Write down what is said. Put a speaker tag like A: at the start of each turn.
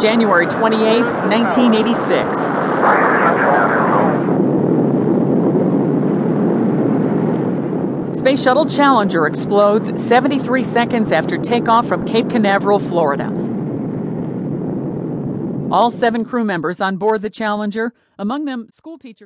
A: January 28, 1986. Space Shuttle Challenger explodes 73 seconds after takeoff from Cape Canaveral, Florida. All seven crew members on board the Challenger, among them schoolteacher